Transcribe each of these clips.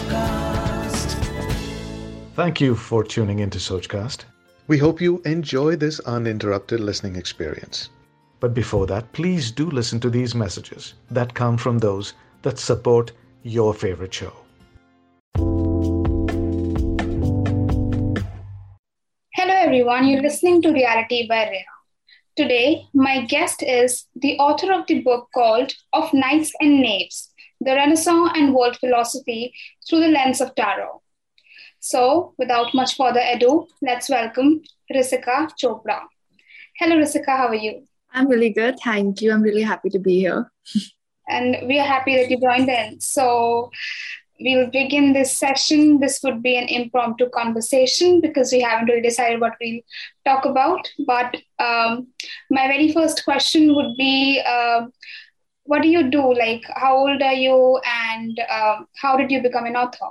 Sochcast. Thank you for tuning into Sochcast. We hope you enjoy this uninterrupted listening experience. But before that, please do listen to these messages that come from those that support your favorite show. Hello, everyone. You're listening to Reality by Rhea. Today, my guest is the author of the book called Of Knights and Knaves The Renaissance and World Philosophy Through the Lens of Tarot. So, without much further ado, let's welcome Risika Chopra. Hello, Risika. How are you? I'm really good. Thank you. I'm really happy to be here. and we are happy that you joined in. So, we'll begin this session. This would be an impromptu conversation because we haven't really decided what we'll talk about. But um, my very first question would be uh, What do you do? Like, how old are you, and um, how did you become an author?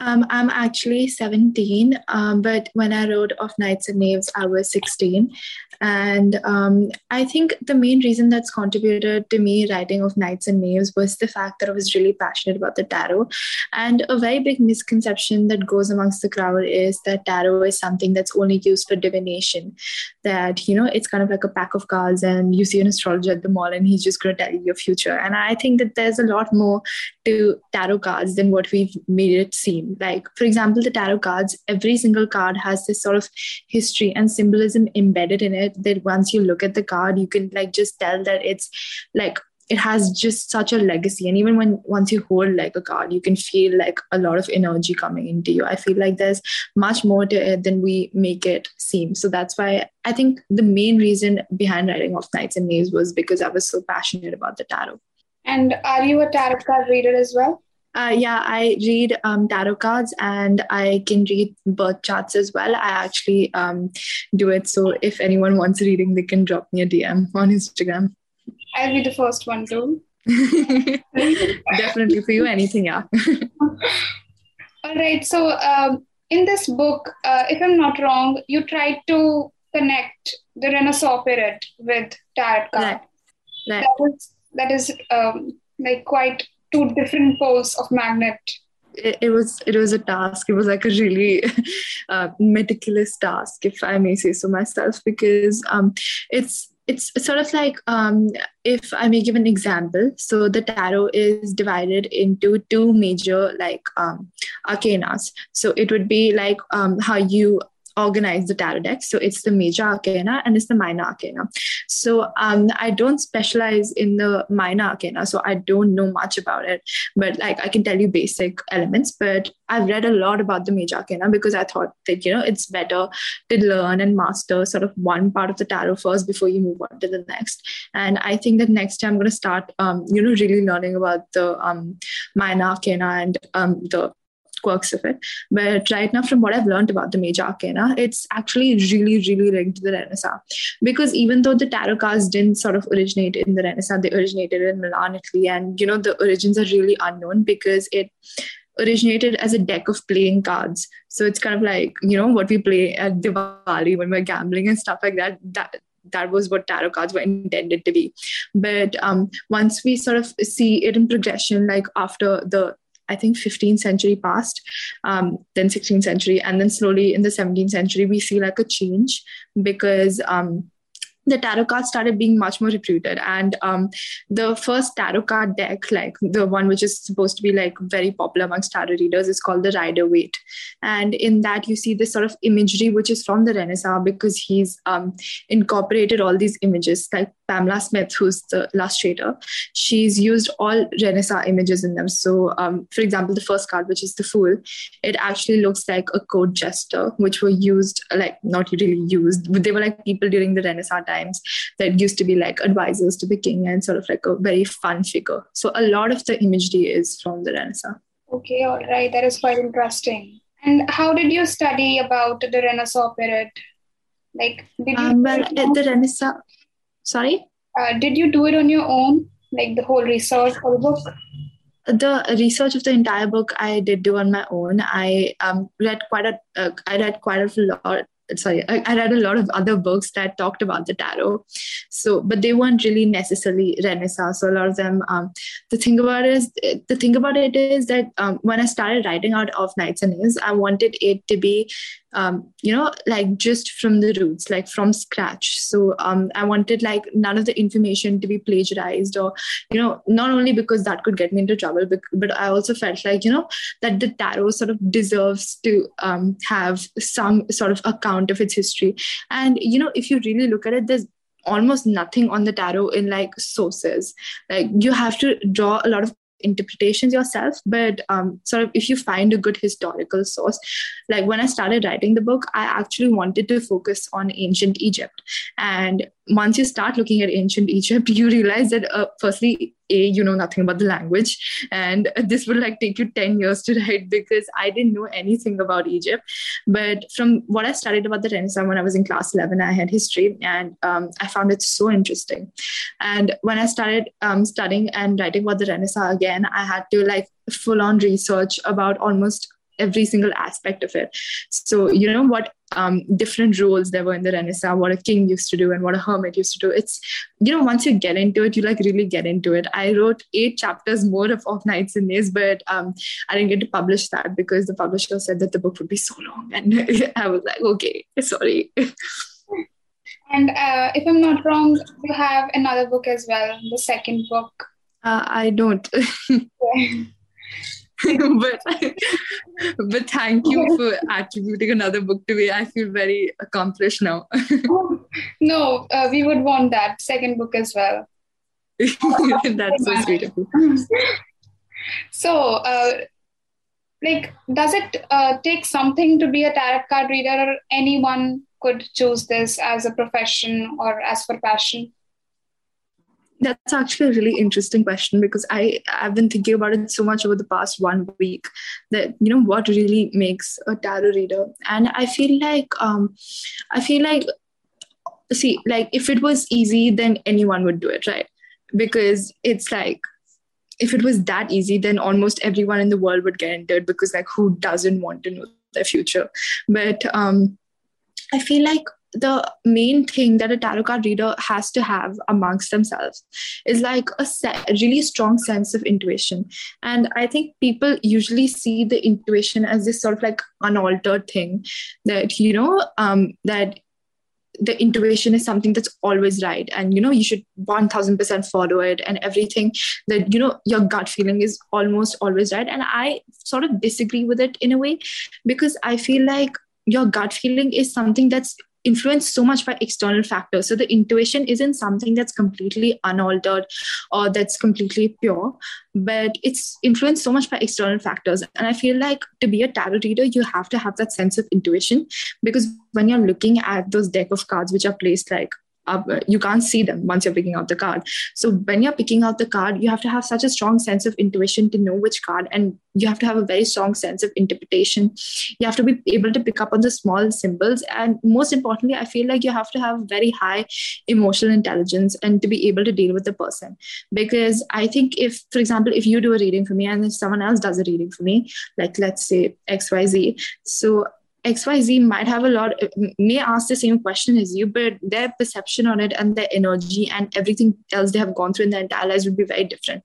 Um, I'm actually 17, um, but when I wrote Of Knights and Knaves, I was 16. And um, I think the main reason that's contributed to me writing of Knights and Knaves was the fact that I was really passionate about the tarot. And a very big misconception that goes amongst the crowd is that tarot is something that's only used for divination. That, you know, it's kind of like a pack of cards and you see an astrologer at the mall and he's just going to tell you your future. And I think that there's a lot more to tarot cards than what we've made it seem. Like, for example, the tarot cards, every single card has this sort of history and symbolism embedded in it that once you look at the card you can like just tell that it's like it has just such a legacy. And even when once you hold like a card you can feel like a lot of energy coming into you. I feel like there's much more to it than we make it seem. So that's why i think the main reason behind writing of knights and knaves was because i was so passionate about the tarot. And are you a tarot card reader as well uh, yeah, I read um, tarot cards and I can read birth charts as well. I actually um, do it. So if anyone wants reading, they can drop me a DM on Instagram. I'll be the first one too. Definitely for you, anything, yeah. All right. So um, in this book, uh, if I'm not wrong, you tried to connect the Renaissance period with tarot cards. Right. right. That is, that is um, like quite two different poles of magnet. It, it, was it was a task. It was like a really uh, meticulous task if i may say so myself because um, it's it's sort of like um, if i may give an example. So the tarot is divided into two major like um, arcanas. So it would be like um, how you organize the tarot deck. So it's the major arcana and it's the minor arcana. So um, I don't specialize in the minor arcana, so I don't know much about it. But like I can tell you basic elements. But I've read a lot about the major arcana because I thought that you know it's better to learn and master sort of one part of the tarot first before you move on to the next. And I think that next time I'm going to start, um, you know, really learning about the um, minor arcana and um, the quirks of it. But right now, from what I've learned about the major arcana, it's actually really, really linked to the Renaissance. Because even though the tarot cards didn't sort of originate in the Renaissance, they originated in Milan, Italy. And, you know, the origins are really unknown because it originated as a deck of playing cards. So it's kind of like, you know, what we play at Diwali when we're gambling and stuff like that. That that was what tarot cards were intended to be. But um, once we sort of see it in progression, like after the I think 15th century passed, um, then 16th century, and then slowly in the 17th century, we see like a change because um, the tarot cards started being much more reputed. And um, the first tarot card deck like the one which is supposed to be like very popular amongst tarot readers is called the rider waite. And in that you see this sort of imagery which is from the renaissance because he's um, incorporated all these images. Like pamela smith who's the illustrator she's used all renaissance images in them. So um, for example the first card which is the fool it actually looks like a court jester which were used like not really used but they were like people during the renaissance times that used to be like advisors to the king and sort of like a very fun figure. So a lot of the imagery is from the Renaissance. Okay, all right. That is quite interesting. And how did you study about the Renaissance period? Like, did you? Um, well, at the Renaissance, sorry? Uh, did you do it on your own? Like the whole research for the book? the research of the entire book I did do on my own. I um, read quite a uh, I read quite a lot sorry I, I, read a lot of other books that talked about the tarot. So but they weren't really necessarily renaissance. So a lot of them um, the thing about it is the thing about it is that um, when i started writing out of Knights and Knaves i wanted it to be um, you know like just from the roots like from scratch. So um, i wanted like none of the information to be plagiarized or you know not only because that could get me into trouble but, but i also felt like you know that the tarot sort of deserves to um, have some sort of account of its history. And you know if you really look at it there's almost nothing on the tarot in like sources. Like you have to draw a lot of interpretations yourself but um, sort of if you find a good historical source like when i started writing the book i actually wanted to focus on ancient egypt. And once you start looking at ancient Egypt, you realize that uh, firstly, a you know nothing about the language, and this will like take you ten years to write because I didn't know anything about Egypt. But from what I studied about the Renaissance when I was in class eleven, I had history, and um, I found it so interesting. And when I started um, studying and writing about the Renaissance again, I had to like full on research about almost every single aspect of it. So, you know, what um, different roles there were in the Renaissance, what a king used to do and what a hermit used to do. It's, you know, once you get into it, you like really get into it. I wrote eight chapters more of, of Knights and Knaves, but um, I didn't get to publish that because the publisher said that the book would be so long. And I was like, okay, sorry. And uh, if I'm not wrong, you have another book as well, the second book. Uh, I don't. but but thank you for attributing another book to me. I feel very accomplished now. no, uh, we would want that second book as well. That's so sweet of you. So, uh, like, does it uh, take something to be a tarot card reader, or anyone could choose this as a profession or as for passion? That's actually a really interesting question because I I've been thinking about it so much over the past one week that you know what really makes a tarot reader, and I feel like um, I feel like see like if it was easy then anyone would do it right? Because it's like if it was that easy then almost everyone in the world would get into it because like who doesn't want to know their future? But um i feel like the main thing that a tarot card reader has to have amongst themselves is like a se- really strong sense of intuition. And i think people usually see the intuition as this sort of like unaltered thing that you know um, that the intuition is something that's always right. And you know you should 1000% follow it and everything that you know your gut feeling is almost always right. And i sort of disagree with it in a way because i feel like your gut feeling is something that's influenced so much by external factors. So the intuition isn't something that's completely unaltered or that's completely pure, but it's influenced so much by external factors. And I feel like to be a tarot reader, you have to have that sense of intuition because when you're looking at those deck of cards which are placed like up, you can't see them once you're picking out the card. So when you're picking out the card, you have to have such a strong sense of intuition to know which card, and you have to have a very strong sense of interpretation. You have to be able to pick up on the small symbols, and most importantly, I feel like you have to have very high emotional intelligence and to be able to deal with the person. Because I think if, for example, if you do a reading for me and if someone else does a reading for me, like let's say X Y Z, so XYZ might have a lot, may ask the same question as you, but their perception on it and their energy and everything else they have gone through in their entire lives would be very different.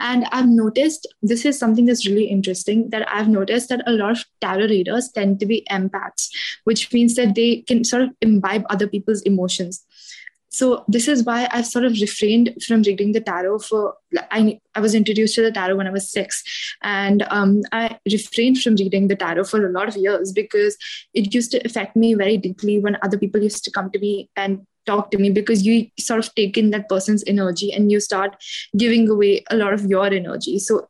And I've noticed this is something that's really interesting that I've noticed that a lot of tarot readers tend to be empaths, which means that they can sort of imbibe other people's emotions so this is why i've sort of refrained from reading the tarot for i, I was introduced to the tarot when i was six. And um, i refrained from reading the tarot for a lot of years because it used to affect me very deeply when other people used to come to me and talk to me because you sort of take in that person's energy and you start giving away a lot of your energy. So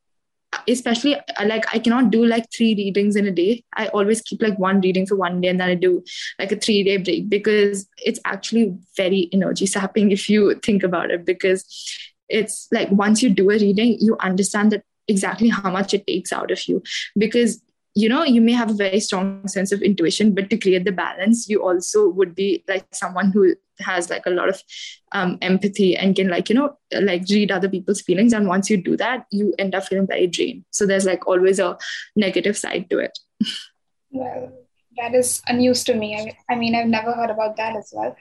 especially uh, like I cannot do like three readings in a day. I always keep like one reading for one day and then I do like a three day break because it's actually very energy sapping if you think about it. Because it's like once you do a reading, you understand that exactly how much it takes out of you because you know you may have a very strong sense of intuition but to create the balance you also would be like someone who has like a lot of um, empathy and can like you know like read other people's feelings and once you do that you end up feeling very drained so there's like always a negative side to it well that is a news to me. I, I mean, I've never heard about that as well.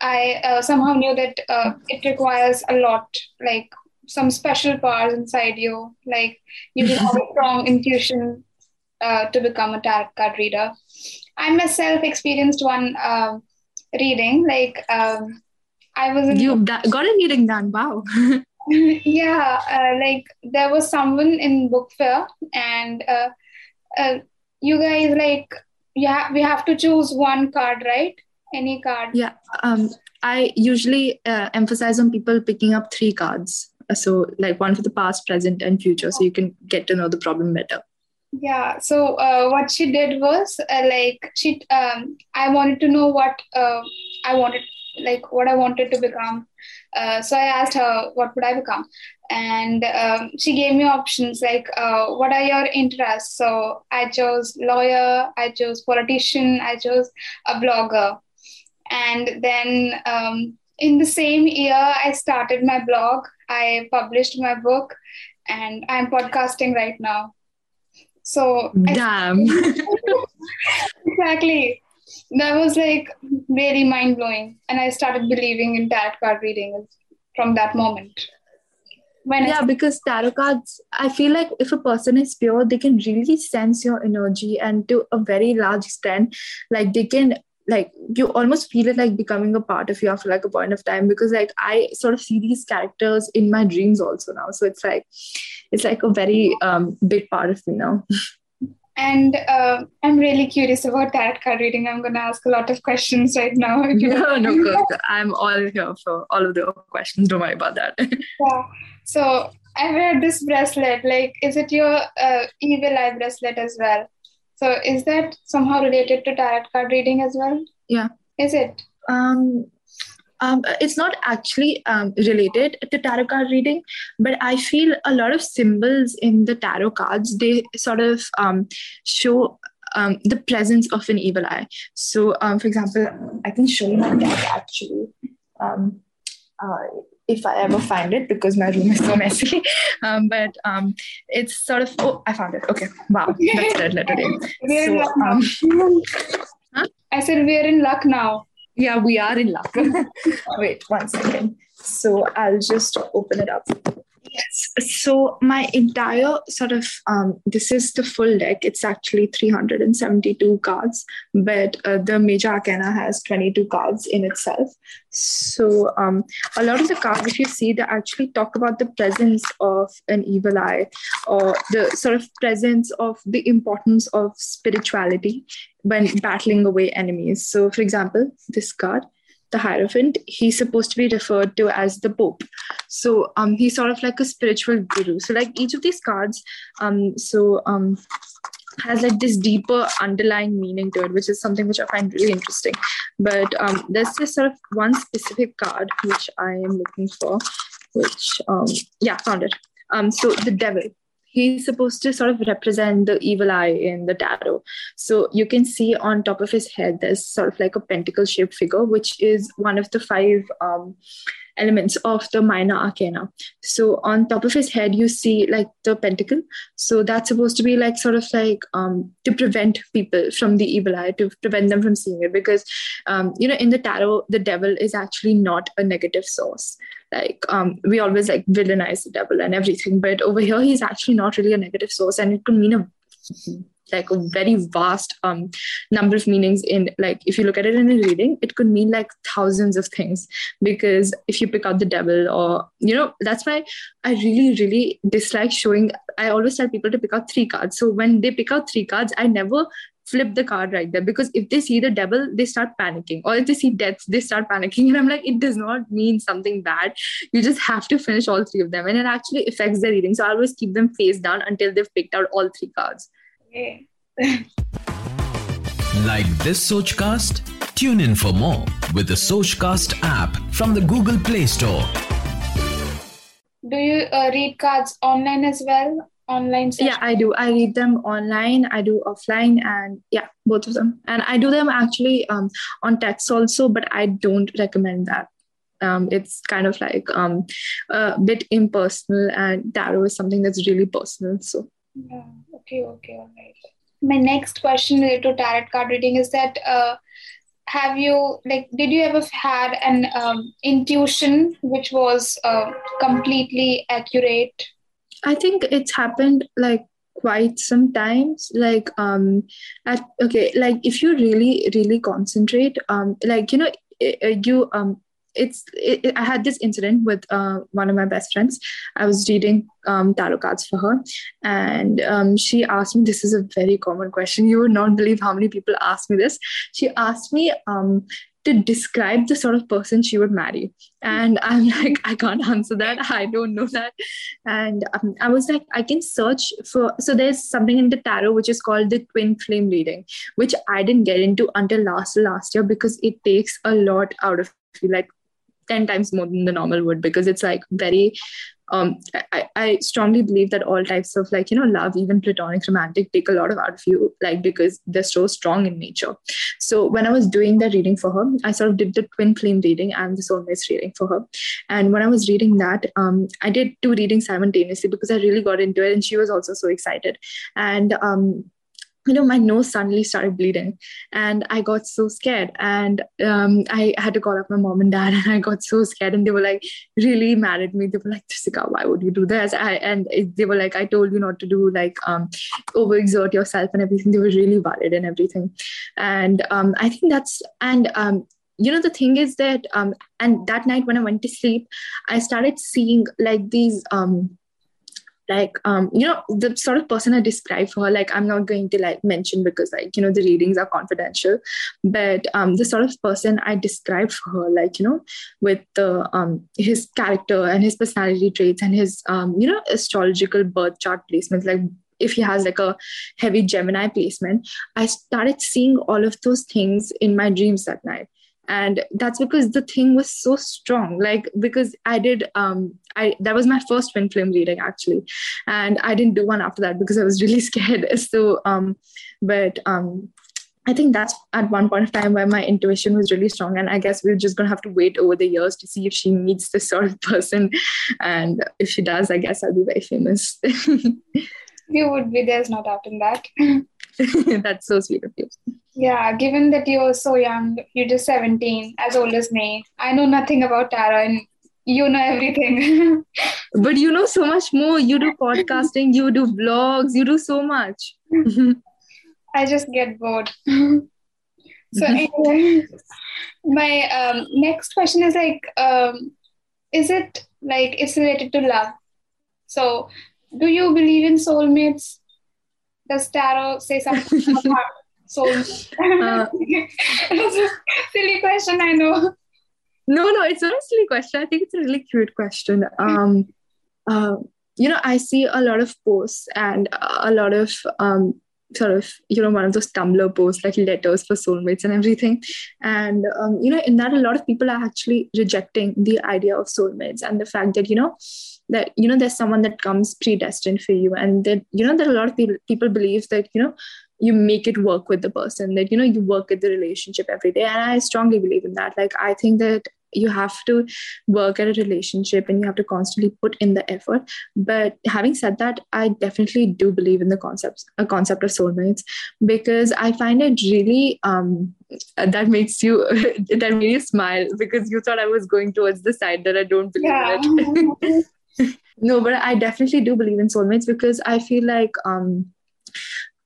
I uh, somehow knew that uh, it requires a lot, like some special powers inside you, like you have a strong intuition uh, to become a tarot card reader. I myself experienced one uh, reading, like um, I was in. You got a reading done. Wow. yeah, uh, like there was someone in book fair, and uh, uh, you guys like yeah, we have to choose one card, right? Any card. Yeah. Um, I usually uh, emphasize on people picking up three cards. So, like one for the past, present, and future, so you can get to know the problem better. Yeah. So, uh, what she did was uh, like she, um, I wanted to know what uh, I wanted, like what I wanted to become. Uh, so I asked her, what would I become? And um, she gave me options like, uh, what are your interests? So I chose lawyer, I chose politician, I chose a blogger. And then um, in the same year, I started my blog, I published my book, and I'm podcasting right now. So, damn. exactly. That was like very mind blowing. And I started believing in tarot card reading from that moment. When yeah, I- because tarot cards, I feel like if a person is pure, they can really sense your energy, and to a very large extent, like they can like you almost feel it like becoming a part of you after like a point of time because like i sort of see these characters in my dreams also now. So it's like it's like a very um, big part of me now. And uh, i'm really curious about tarot card reading i'm going to ask a lot of questions right now no no good. i'm all here for all of the questions. Don't worry about that. Yeah. So i wear this bracelet? Like is it your uh, evil eye bracelet as well so is that somehow related to tarot card reading as well? Yeah. Is it? Um, um, it's not actually um, related to tarot card reading, but I feel a lot of symbols in the tarot cards they sort of um, show um, the presence of an evil eye. So, um, for example, I can show you my deck actually. Um, uh, if I ever find it because my room is so messy. Um, but um, it's sort of oh, I found it. Okay, wow, that's red letter day. So, um, huh? I said we're in luck now. Yeah, we are in luck. Wait one second. So I'll just open it up. Yes. So my entire sort of um, this is the full deck. It's actually 372 cards, but uh, the major arcana has 22 cards in itself. So um, a lot of the cards, if you see, they actually talk about the presence of an evil eye or the sort of presence of the importance of spirituality when battling away enemies. So, for example, this card the Hierophant, he's supposed to be referred to as the Pope. So um, he's sort of like a spiritual guru. So like each of these cards, um, so um, has like this deeper underlying meaning to it, which is something which I find really interesting. But um, there's this sort of one specific card which I am looking for, which um, yeah, found it. Um, so the Devil he's supposed to sort of represent the evil eye in the tarot. So you can see on top of his head, there's sort of like a pentacle shaped figure, which is one of the five um, elements of the minor arcana. So on top of his head, you see like the pentacle. So that's supposed to be like sort of like um, to prevent people from the evil eye, to prevent them from seeing it. Because, um, you know, in the tarot, the devil is actually not a negative source. Like um, we always like villainize the devil and everything, but over here, he's actually not really a negative source, and it could mean a like a very vast um, number of meanings in like if you look at it in a reading it could mean like thousands of things. Because if you pick out the devil or you know that's why i really really dislike showing i always tell people to pick out three cards. So when they pick out three cards i never flip the card right there. Because if they see the devil they start panicking. Or if they see death they start panicking. And i'm like it does not mean something bad. You just have to finish all three of them. And it actually affects the reading. So i always keep them face down until they've picked out all three cards like this Sochcast? Tune in for more with the Sochcast app from the Google Play Store. Do you uh, read cards online as well? Online sessions? Yeah, I do. I read them online. I do offline, and yeah, both of them. And I do them actually um, on text also, but I don't recommend that. Um, it's kind of like um, a bit impersonal, and tarot is something that's really personal. So yeah. Okay. Okay. All right. my next question related to tarot card reading is that uh, have you like did you ever had an um, intuition which was uh, completely accurate i think it's happened like quite sometimes like um at okay like if you really really concentrate um like you know you um it's it, I had this incident with uh, one of my best friends. I was reading um, tarot cards for her, and um, she asked me. This is a very common question. You would not believe how many people ask me this. She asked me um, to describe the sort of person she would marry, and I'm like, I can't answer that. I don't know that. And um, I was like, I can search for. So there's something in the tarot which is called the twin flame reading, which I didn't get into until last last year because it takes a lot out of you. Like 10 times more than the normal would because it's like very um, I, I strongly believe that all types of like you know love even platonic romantic take a lot of out of you like because they're so strong in nature. So when i was doing the reading for her i sort of did the twin flame reading and the soulmates reading for her. And when i was reading that um, i did two readings simultaneously because i really got into it and she was also so excited. And um, you know, my nose suddenly started bleeding and I got so scared. And um, I had to call up my mom and dad and I got so scared. And they were like really mad at me. They were like, Jessica, why would you do this? I, and they were like, I told you not to do like um, overexert yourself and everything. They were really worried and everything. And um, I think that's, and um, you know the thing is that um and that night when i went to sleep i started seeing like these um like um you know the sort of person i describe for her like i'm not going to like mention because like you know the readings are confidential. But um the sort of person i described for her like you know with the um his character and his personality traits and his um you know astrological birth chart placements like if he has like a heavy gemini placement i started seeing all of those things in my dreams that night and that's because the thing was so strong like because i did um i that was my first twin flame reading actually and i didn't do one after that because i was really scared so um but um I think that's at one point of time where my intuition was really strong. And I guess we're just going to have to wait over the years to see if she meets this sort of person. And if she does, I guess I'll be very famous. you would be, there's no doubt in that. that's so sweet of you. Yeah, given that you're so young, you're just 17, as old as me. I know nothing about tarot and you know everything. but you know so much more. You do podcasting, you do vlogs, you do so much. I just get bored. so anyway, my um, next question is like, um, is it like it's related to love? So, do you believe in soulmates? Does tarot say something about so uh, silly question, I know. No, no, it's not a silly question. I think it's a really cute question. Um, uh, you know, I see a lot of posts and a lot of um, sort of you know one of those tumblr posts like letters for soulmates and everything. And um, you know in that a lot of people are actually rejecting the idea of soulmates and the fact that you know that you know there's someone that comes predestined for you and that you know that a lot of people people believe that you know you make it work with the person that you know you work at the relationship every day. And i strongly believe in that. Like i think that you have to work at a relationship and you have to constantly put in the effort but having said that i definitely do believe in the concepts a concept of soulmates because i find it really um that makes you that made you smile because you thought i was going towards the side that i don't believe yeah. in it no but i definitely do believe in soulmates because i feel like um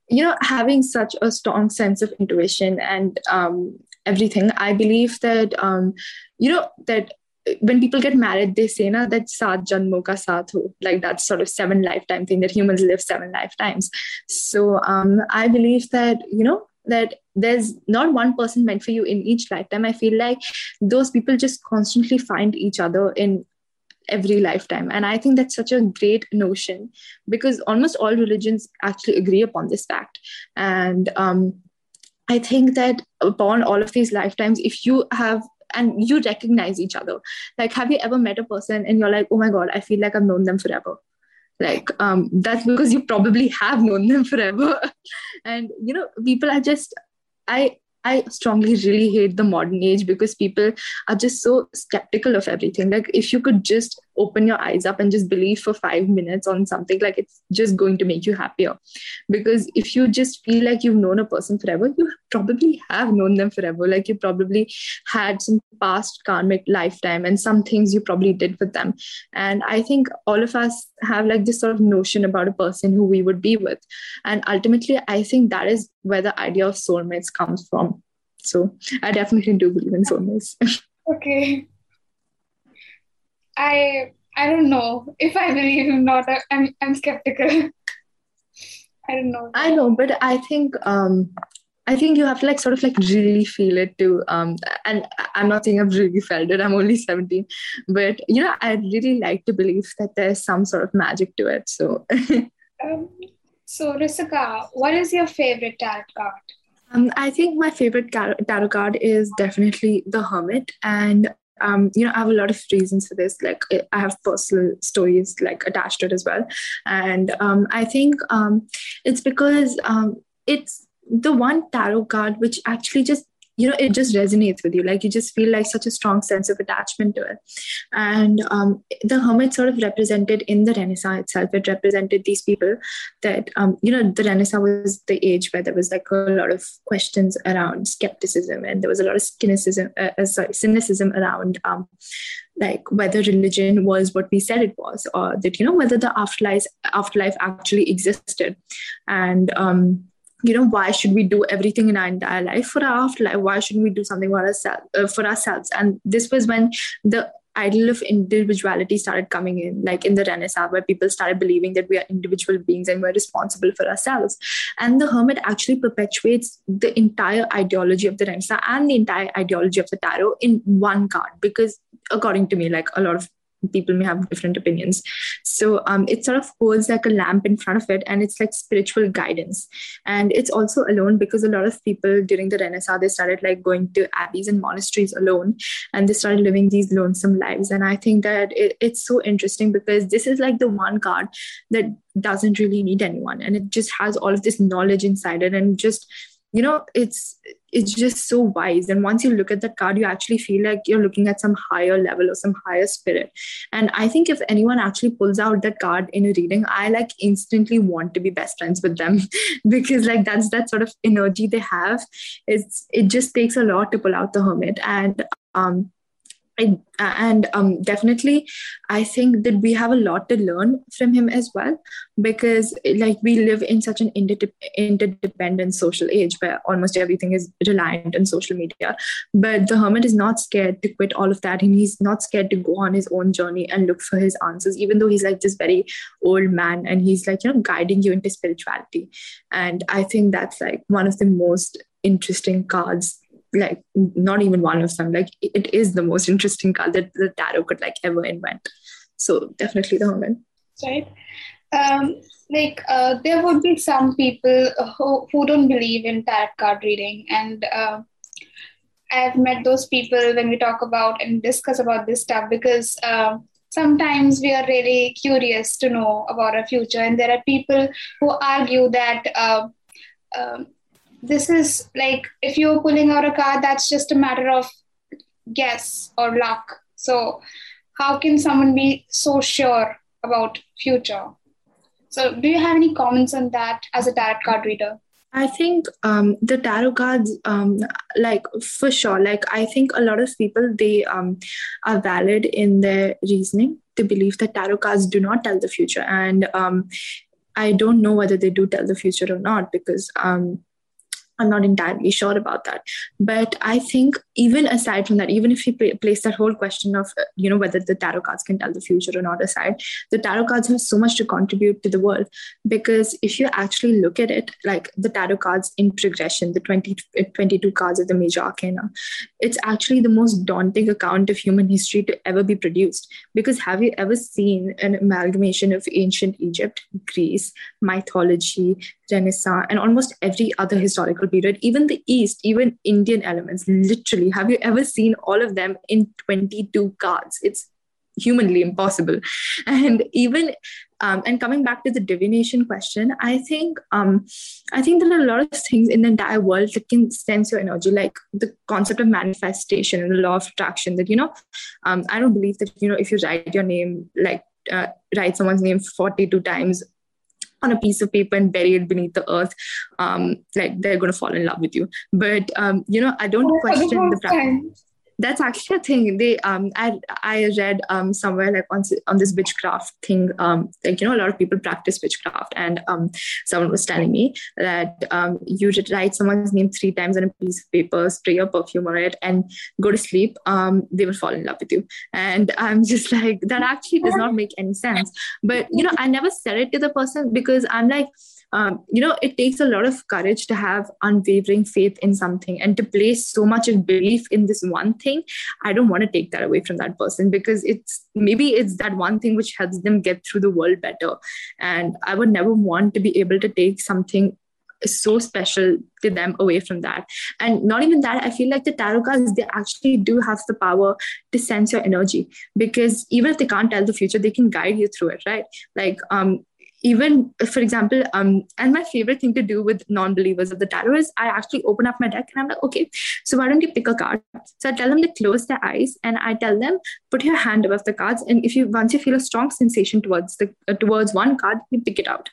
you know having such a strong sense of intuition and um, everything. I believe that um, you know that when people get married they say na that saat janmo ka saath ho. Like that sort of seven lifetime thing that humans live seven lifetimes. So um, i believe that you know that there's not one person meant for you in each lifetime. I feel like those people just constantly find each other in every lifetime. And i think that's such a great notion because almost all religions actually agree upon this fact. And um, i think that upon all of these lifetimes if you have and you recognize each other like have you ever met a person and you're like oh my god i feel like i've known them forever like um, that's because you probably have known them forever and you know people are just i I strongly really hate the modern age because people are just so skeptical of everything. Like, if you could just open your eyes up and just believe for five minutes on something like it's just going to make you happier. Because if you just feel like you've known a person forever you probably have known them forever. Like you probably had some past karmic lifetime and some things you probably did with them. And i think all of us have like this sort of notion about a person who we would be with. And ultimately i think that is where the idea of soulmates comes from. So i definitely do believe in soulmates. Okay I I don't know if I believe him not. I'm I'm skeptical. I don't know. I know, but I think um I think you have to like sort of like really feel it too. Um, and I'm not saying I've really felt it. I'm only 17, but you know, I really like to believe that there's some sort of magic to it. So, um, so Risika, what is your favorite tarot card? Um, I think my favorite tarot card is definitely the Hermit, and um, you know, I have a lot of reasons for this. Like, I have personal stories like attached to it as well, and um, I think um, it's because um, it's the one tarot card which actually just you know it just resonates with you. Like you just feel like such a strong sense of attachment to it. And um, the hermit sort of represented in the renaissance itself it represented these people that um, you know the renaissance was the age where there was like a lot of questions around skepticism and there was a lot of cynicism uh, uh, sorry cynicism around um, like whether religion was what we said it was or that you know whether the afterlife afterlife actually existed. And um you know why should we do everything in our entire life for our afterlife? Why shouldn't we do something for ourselves uh, for ourselves? And this was when the ideal of individuality started coming in like in the renaissance where people started believing that we are individual beings and we're responsible for ourselves. And the hermit actually perpetuates the entire ideology of the renaissance and the entire ideology of the tarot in one card because according to me like a lot of people may have different opinions. So um, it sort of holds like a lamp in front of it and it's like spiritual guidance. And it's also alone because a lot of people during the renaissance they started like going to abbeys and monasteries alone and they started living these lonesome lives. And i think that it, it's so interesting because this is like the one card that doesn't really need anyone. And it just has all of this knowledge inside it and just you know it's it's just so wise. And once you look at that card you actually feel like you're looking at some higher level or some higher spirit. And i think if anyone actually pulls out that card in a reading i like instantly want to be best friends with them. Because like that's that sort of energy they have. It's it just takes a lot to pull out the hermit. And um I, and um, definitely i think that we have a lot to learn from him as well because like we live in such an interdependent social age where almost everything is reliant on social media. But the hermit is not scared to quit all of that and he's not scared to go on his own journey and look for his answers even though he's like this very old man and he's like you know guiding you into spirituality. And i think that's like one of the most interesting cards like not even one of them. Like it is the most interesting card that the tarot could like ever invent. So definitely the hermit right. Um like uh, there would be some people who, who don't believe in tarot card reading. And uh, i've met those people when we talk about and discuss about this stuff because uh, sometimes we are really curious to know about our future. And there are people who argue that uh, um, this is like if you're pulling out a card, that's just a matter of guess or luck. So how can someone be so sure about future? So do you have any comments on that as a tarot card reader? I think um, the tarot cards, um, like for sure, like I think a lot of people they um, are valid in their reasoning. They believe that tarot cards do not tell the future, and um, I don't know whether they do tell the future or not because um, I'm not entirely sure about that. But I think even aside from that, even if you place that whole question of uh, you know whether the tarot cards can tell the future or not aside, the tarot cards have so much to contribute to the world. Because if you actually look at it, like the tarot cards in progression, the 20, 22 cards of the major arcana, it's actually the most daunting account of human history to ever be produced. Because have you ever seen an amalgamation of ancient Egypt, Greece, mythology, Renaissance, and almost every other historical period, even the East, even Indian elements. Literally, have you ever seen all of them in 22 cards? It's humanly impossible. And even um, and coming back to the divination question i think um, i think there are a lot of things in the entire world that can sense your energy like the concept of manifestation and the law of attraction that you know um, i don't believe that you know if you write your name like uh, write someone's name 42 times on a piece of paper and bury it beneath the earth, um, like they're going to fall in love with you. But um, you know, I don't oh, question the practice that's actually a thing they um i i read um somewhere like on, on this witchcraft thing um like you know a lot of people practice witchcraft and um someone was telling me that um you should write someone's name three times on a piece of paper spray your perfume on it and go to sleep um they will fall in love with you and i'm just like that actually does not make any sense but you know i never said it to the person because i'm like um, you know, it takes a lot of courage to have unwavering faith in something and to place so much of belief in this one thing. I don't want to take that away from that person because it's maybe it's that one thing which helps them get through the world better. And I would never want to be able to take something so special to them away from that and not even that i feel like the tarot cards they actually do have the power to sense your energy because even if they can't tell the future they can guide you through it right like um even for example um and my favorite thing to do with non-believers of the tarot is i actually open up my deck and i'm like okay so why don't you pick a card so i tell them to close their eyes and i tell them put your hand above the cards and if you once you feel a strong sensation towards the uh, towards one card you pick it out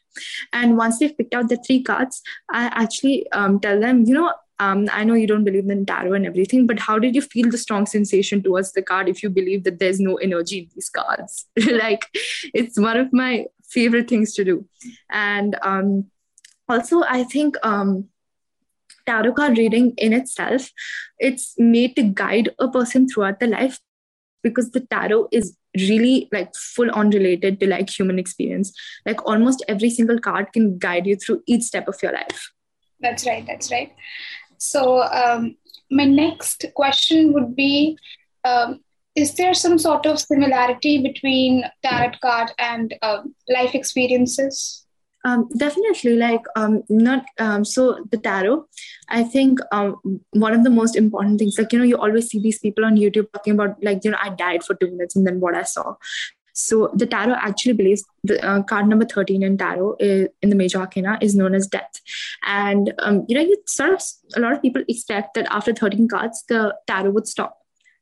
and once they've picked out the three cards i actually um, tell them you know um, I know you don't believe in tarot and everything, but how did you feel the strong sensation towards the card if you believe that there's no energy in these cards? like, it's one of my favorite things to do. And um, also, I think um, tarot card reading in itself, it's made to guide a person throughout their life because the tarot is really like full on related to like human experience. Like almost every single card can guide you through each step of your life. That's right. That's right. So um, my next question would be um, is there some sort of similarity between tarot card and uh, life experiences? Um, definitely, like um, not um, so the tarot. I think um, one of the most important things, like you know, you always see these people on YouTube talking about like you know, I died for two minutes and then what I saw. So the tarot actually believes the uh, card number 13 in tarot is, in the major arcana is known as death. And, um, you know, you sort of, a lot of people expect that after 13 cards, the tarot would stop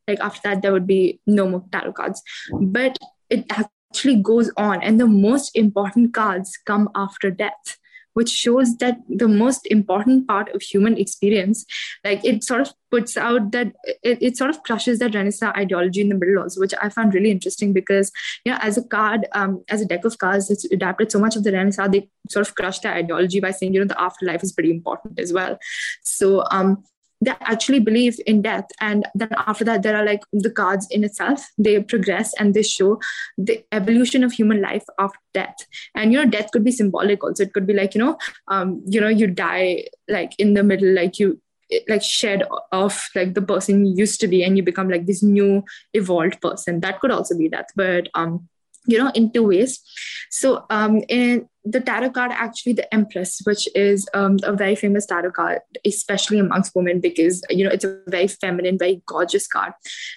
like after that there would be no more tarot cards. But it actually goes on. And the most important cards come after death which shows that the most important part of human experience like it sort of puts out that it, it sort of crushes that renaissance ideology in the middle also which i found really interesting because you know as a card um, as a deck of cards it's adapted so much of the renaissance they sort of crushed the ideology by saying you know the afterlife is pretty important as well. So um they actually believe in death. And then after that there are like the cards in itself. They progress and they show the evolution of human life after death. And you know death could be symbolic also. It could be like you know um you know you die like in the middle like you like shed off like the person you used to be and you become like this new evolved person. That could also be death. But um you know in two ways. So um in the tarot card actually the empress which is um, a very famous tarot card especially amongst women because you know it's a very feminine very gorgeous card.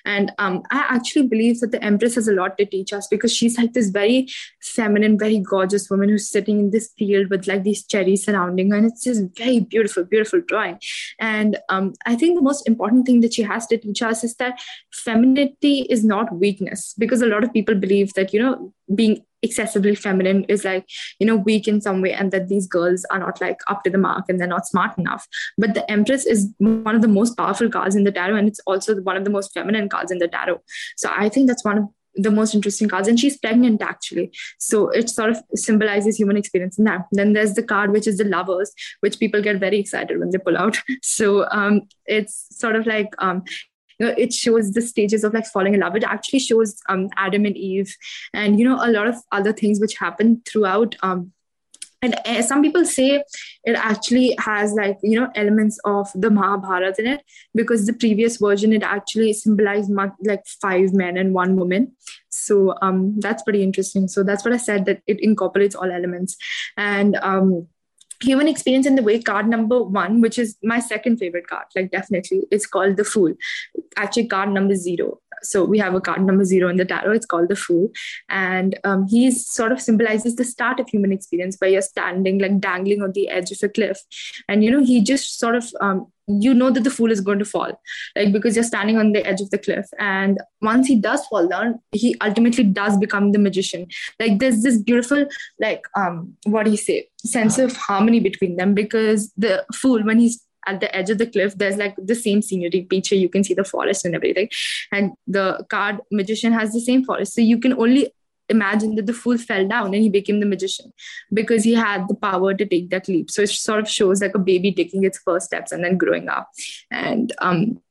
And um, i actually believe that the empress has a lot to teach us because she's like this very feminine very gorgeous woman who's sitting in this field with like these cherries surrounding her and it's just very beautiful beautiful drawing. And um, i think the most important thing that she has to teach us is that femininity is not weakness because a lot of people believe that you know being excessively feminine is like you know weak in some way and that these girls are not like up to the mark and they're not smart enough. But the empress is one of the most powerful cards in the tarot and it's also one of the most feminine cards in the tarot. So i think that's one of the most interesting cards and she's pregnant actually. So it sort of symbolizes human experience in that. Then there's the card which is the lovers which people get very excited when they pull out. So um, it's sort of like um, know, it shows the stages of like falling in love. It actually shows um, Adam and Eve, and you know a lot of other things which happen throughout. Um, and uh, some people say it actually has like you know elements of the Mahabharata in it because the previous version it actually symbolized like five men and one woman. So um, that's pretty interesting. So that's what I said that it incorporates all elements, and um, human experience in the way card number one, which is my second favorite card, like definitely, it's called the Fool. Actually, card number zero. So we have a card number zero in the tarot. It's called the Fool, and um, he's sort of symbolizes the start of human experience, where you're standing like dangling on the edge of a cliff, and you know he just sort of um, you know that the fool is going to fall like because you're standing on the edge of the cliff. And once he does fall down he ultimately does become the magician. Like there's this beautiful like um what do you say sense of harmony between them because the fool when he's at the edge of the cliff there's like the same scenery picture. You can see the forest and everything. And the card magician has the same forest. So you can only imagine that the fool fell down and he became the magician because he had the power to take that leap. So it sort of shows like a baby taking its first steps and then growing up and um,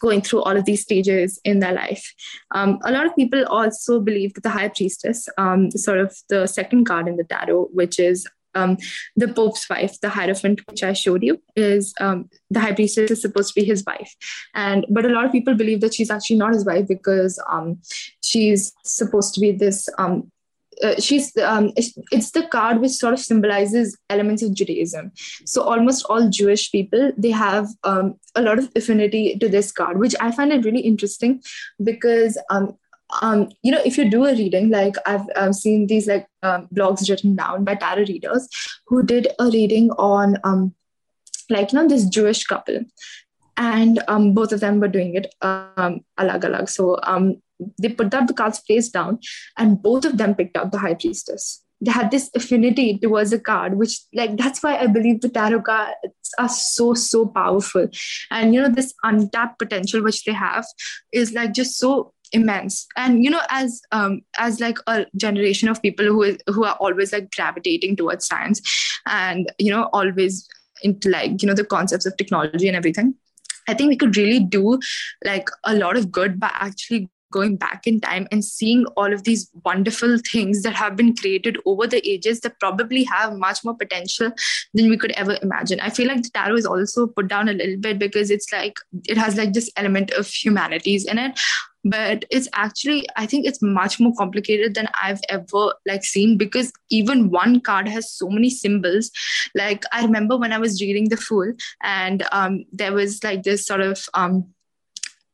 going through all of these stages in their life. Um, a lot of people also believe that the High Priestess, um, sort of the second card in the tarot, which is um, the Pope's wife, the Hierophant, which I showed you, is um, the High Priestess is supposed to be his wife, and but a lot of people believe that she's actually not his wife because um, she's supposed to be this. Um, uh, she's um, it's, the card which sort of symbolizes elements of Judaism. So almost all Jewish people they have um, a lot of affinity to this card, which I find it really interesting because um, you know, if you do a reading, like I've, I've seen these like um, blogs written down by tarot readers who did a reading on um, like you know this Jewish couple, and um, both of them were doing it um, alag alag. So um, they put up the cards face down, and both of them picked up the High Priestess. They had this affinity towards a card, which like that's why I believe the tarot cards are so so powerful, and you know this untapped potential which they have is like just so immense and you know as um as like a generation of people who who are always like gravitating towards science and you know always into like you know the concepts of technology and everything i think we could really do like a lot of good by actually going back in time and seeing all of these wonderful things that have been created over the ages that probably have much more potential than we could ever imagine. I feel like the tarot is also put down a little bit because it's like it has like this element of humanities in it but it's actually i think it's much more complicated than i've ever like seen because even one card has so many symbols. Like i remember when i was reading the fool and um, there was like this sort of um,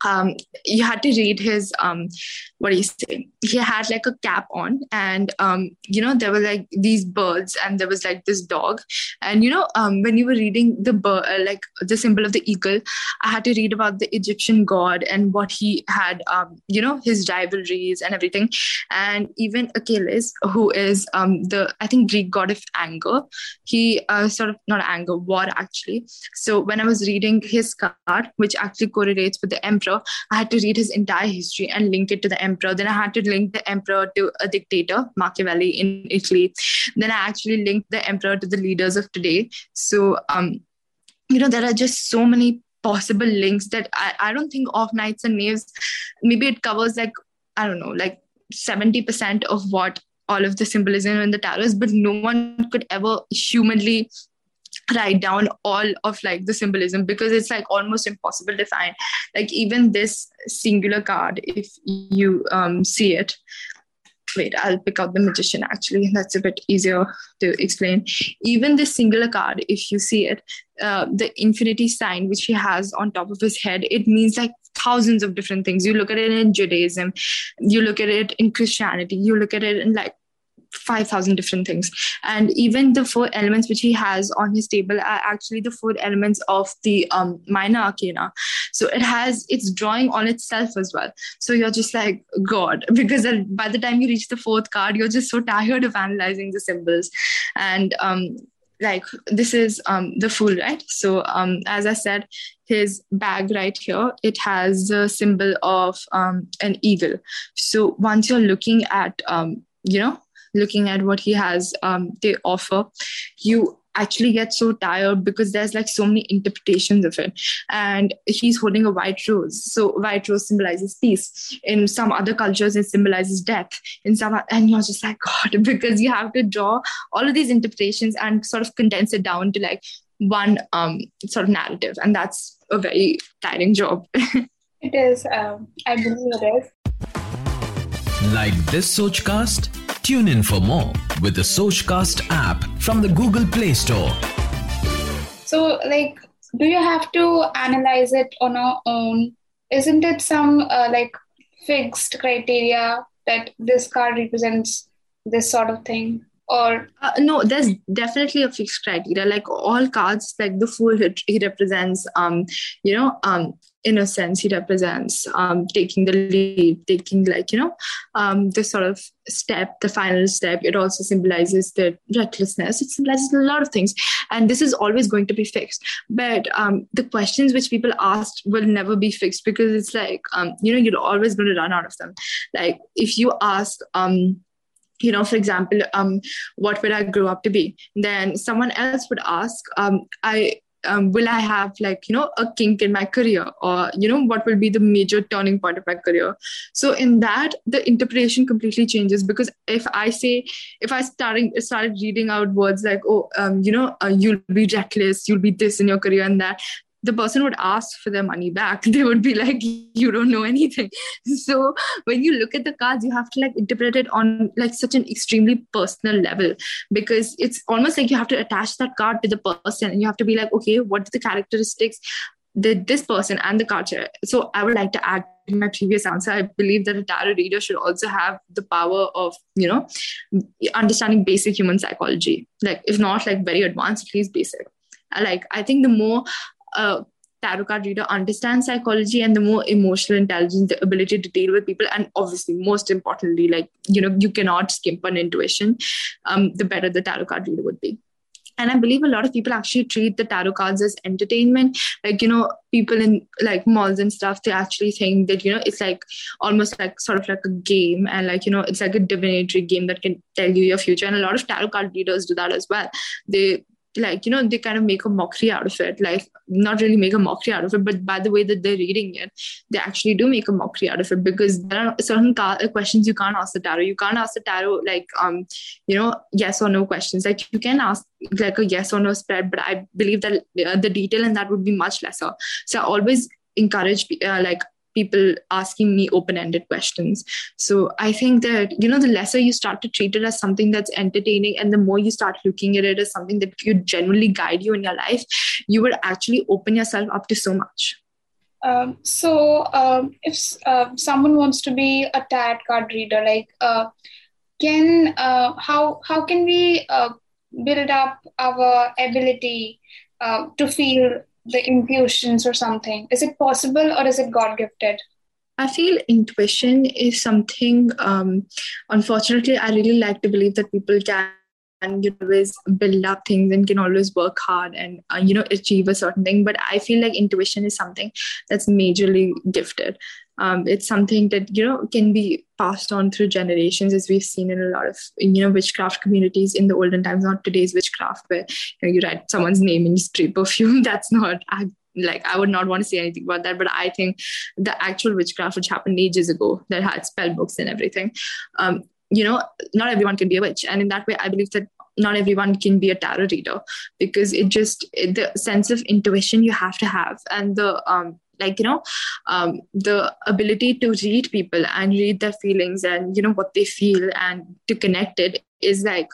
um, you had to read his um, what do you say? He had like a cap on, and um, you know there were like these birds, and there was like this dog, and you know um, when you were reading the bird, uh, like the symbol of the eagle, I had to read about the Egyptian god and what he had, um, you know, his rivalries and everything, and even Achilles, who is um, the I think Greek god of anger, he uh, sort of not anger, war actually. So when I was reading his card, which actually correlates with the emperor emperor, I had to read his entire history and link it to the emperor. Then I had to link the emperor to a dictator, Machiavelli in Italy. Then I actually linked the emperor to the leaders of today. So, um, you know, there are just so many possible links that I, I don't think of knights and knaves. Maybe it covers like, I don't know, like 70% of what all of the symbolism in the tarot is, but no one could ever humanly write down all of like the symbolism because it's like almost impossible to find. Like even this singular card if you um, see it. Wait i'll pick out the magician actually. That's a bit easier to explain. Even this singular card if you see it uh, the infinity sign which he has on top of his head it means like thousands of different things. You look at it in judaism. You look at it in christianity. You look at it in like 5000 different things. And even the four elements which he has on his table are actually the four elements of the um, minor arcana. So it has it's drawing on itself as well. So you're just like god because by the time you reach the fourth card you're just so tired of analyzing the symbols. And um, like this is um, the fool right? So um, as i said his bag right here it has the symbol of um, an eagle. So once you're looking at um, you know looking at what he has um, they offer you actually get so tired because there's like so many interpretations of it. And he's holding a white rose. So white rose symbolizes peace. In some other cultures it symbolizes death. In some and you're just like god because you have to draw all of these interpretations and sort of condense it down to like one um sort of narrative. And that's a very tiring job. It is um, i believe it is. Like this sochcast Tune in for more with the Sochcast app from the Google Play Store. So, like, do you have to analyze it on our own? Isn't it some uh, like fixed criteria that this card represents this sort of thing? Or uh, no, there's definitely a fixed criteria. Like all cards, like the fool, he represents, um, you know, um, in a sense he represents um, taking the lead taking like you know um, the sort of step the final step. It also symbolizes the recklessness. It symbolizes a lot of things. And this is always going to be fixed. But um, the questions which people asked will never be fixed because it's like um, you know you're always going to run out of them. Like if you ask um, you know for example um, what would i grow up to be? Then someone else would ask um, i um, will I have like you know a kink in my career? Or you know what will be the major turning point of my career? So in that the interpretation completely changes because if I say if I starting started reading out words like oh um, you know uh, you'll be reckless you'll be this in your career and that the person would ask for their money back. They would be like you don't know anything. So when you look at the cards you have to like interpret it on like such an extremely personal level because it's almost like you have to attach that card to the person and you have to be like okay what are the characteristics that this person and the culture so i would like to add my previous answer. I believe that a tarot reader should also have the power of you know understanding basic human psychology. Like if not like very advanced at least basic like i think the more a tarot card reader understands psychology and the more emotional intelligence the ability to deal with people and obviously most importantly like you know you cannot skimp on intuition um, the better the tarot card reader would be. And i believe a lot of people actually treat the tarot cards as entertainment. Like you know people in like malls and stuff they actually think that you know it's like almost like sort of like a game and like you know it's like a divinatory game that can tell you your future. And a lot of tarot card readers do that as well. They like you know they kind of make a mockery out of it like not really make a mockery out of it but by the way that they're reading it they actually do make a mockery out of it because there are certain ca- questions you can't ask the tarot. You can't ask the tarot like um you know yes or no questions. Like you can ask like a yes or no spread but i believe that uh, the detail in that would be much lesser. So i always encourage uh, like people asking me open-ended questions. So i think that you know the lesser you start to treat it as something that's entertaining and the more you start looking at it as something that could genuinely guide you in your life you would actually open yourself up to so much. Um, so um, if uh, someone wants to be a tarot card reader like uh, can uh, how how can we uh, build up our ability uh, to feel the intuitions or something? Is it possible or is it God gifted? I feel intuition is something, um, unfortunately, I really like to believe that people can and you always build up things and can always work hard and uh, you know achieve a certain thing but i feel like intuition is something that's majorly gifted um, it's something that you know can be passed on through generations as we've seen in a lot of you know witchcraft communities in the olden times not today's witchcraft where you, know, you write someone's name and you spray perfume that's not like I would not want to say anything about that, but I think the actual witchcraft which happened ages ago that had spell books and everything, um, you know, not everyone can be a witch. And in that way, I believe that not everyone can be a tarot reader because it just it, the sense of intuition you have to have and the um like you know um, the ability to read people and read their feelings and you know what they feel and to connect it is like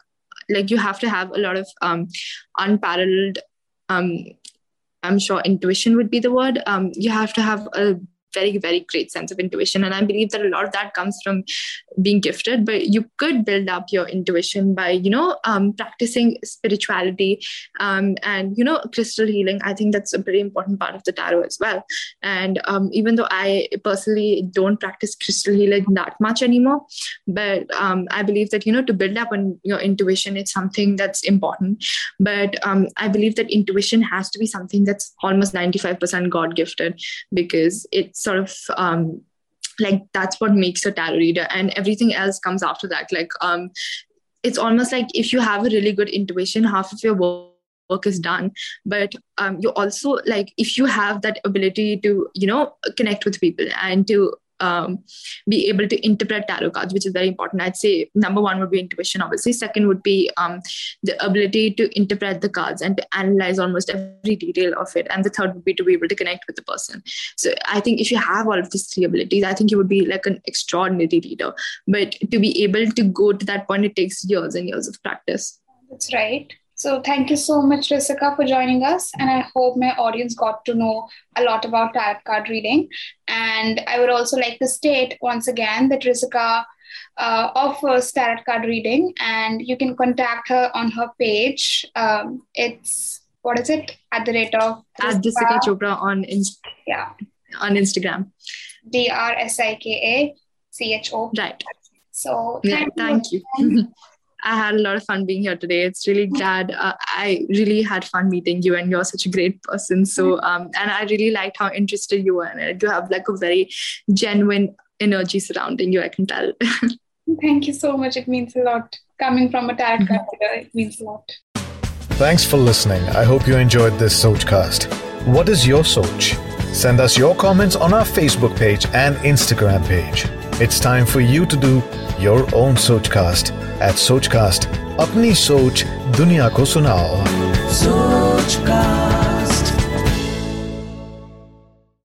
like you have to have a lot of um unparalleled um i'm sure intuition would be the word um you have to have a very very great sense of intuition. And i believe that a lot of that comes from being gifted but you could build up your intuition by you know um, practicing spirituality um, and you know crystal healing. I think that's a very important part of the tarot as well. And um, even though i personally don't practice crystal healing that much anymore but um, i believe that you know to build up on your intuition it's something that's important. But um, i believe that intuition has to be something that's almost 95% god gifted because it's sort of um, like that's what makes a tarot reader and everything else comes after that. Like um it's almost like if you have a really good intuition half of your work work is done. But um, you also like if you have that ability to you know connect with people and to um, be able to interpret tarot cards, which is very important. I'd say number one would be intuition, obviously. Second would be um, the ability to interpret the cards and to analyze almost every detail of it. And the third would be to be able to connect with the person. So I think if you have all of these three abilities, I think you would be like an extraordinary reader. But to be able to go to that point, it takes years and years of practice. That's right. So thank you so much, Drsika, for joining us. And I hope my audience got to know a lot about tarot card reading. And I would also like to state once again that Drsika uh, offers tarot card reading, and you can contact her on her page. Um, it's what is it at the rate of at Jessica Chopra on Inst- yeah on Instagram. D R S I K A C H O. Right. So yeah, thank you. you. I had a lot of fun being here today. It's really glad uh, I really had fun meeting you, and you're such a great person. So, um, and I really liked how interested you were and. You have like a very genuine energy surrounding you. I can tell. Thank you so much. It means a lot. Coming from a tarot card it means a lot. Thanks for listening. I hope you enjoyed this Sochcast. What is your Soch? Send us your comments on our Facebook page and Instagram page. It's time for you to do your own Sochcast at Soch अपनी सोच दुनिया को सुनाओ सोच का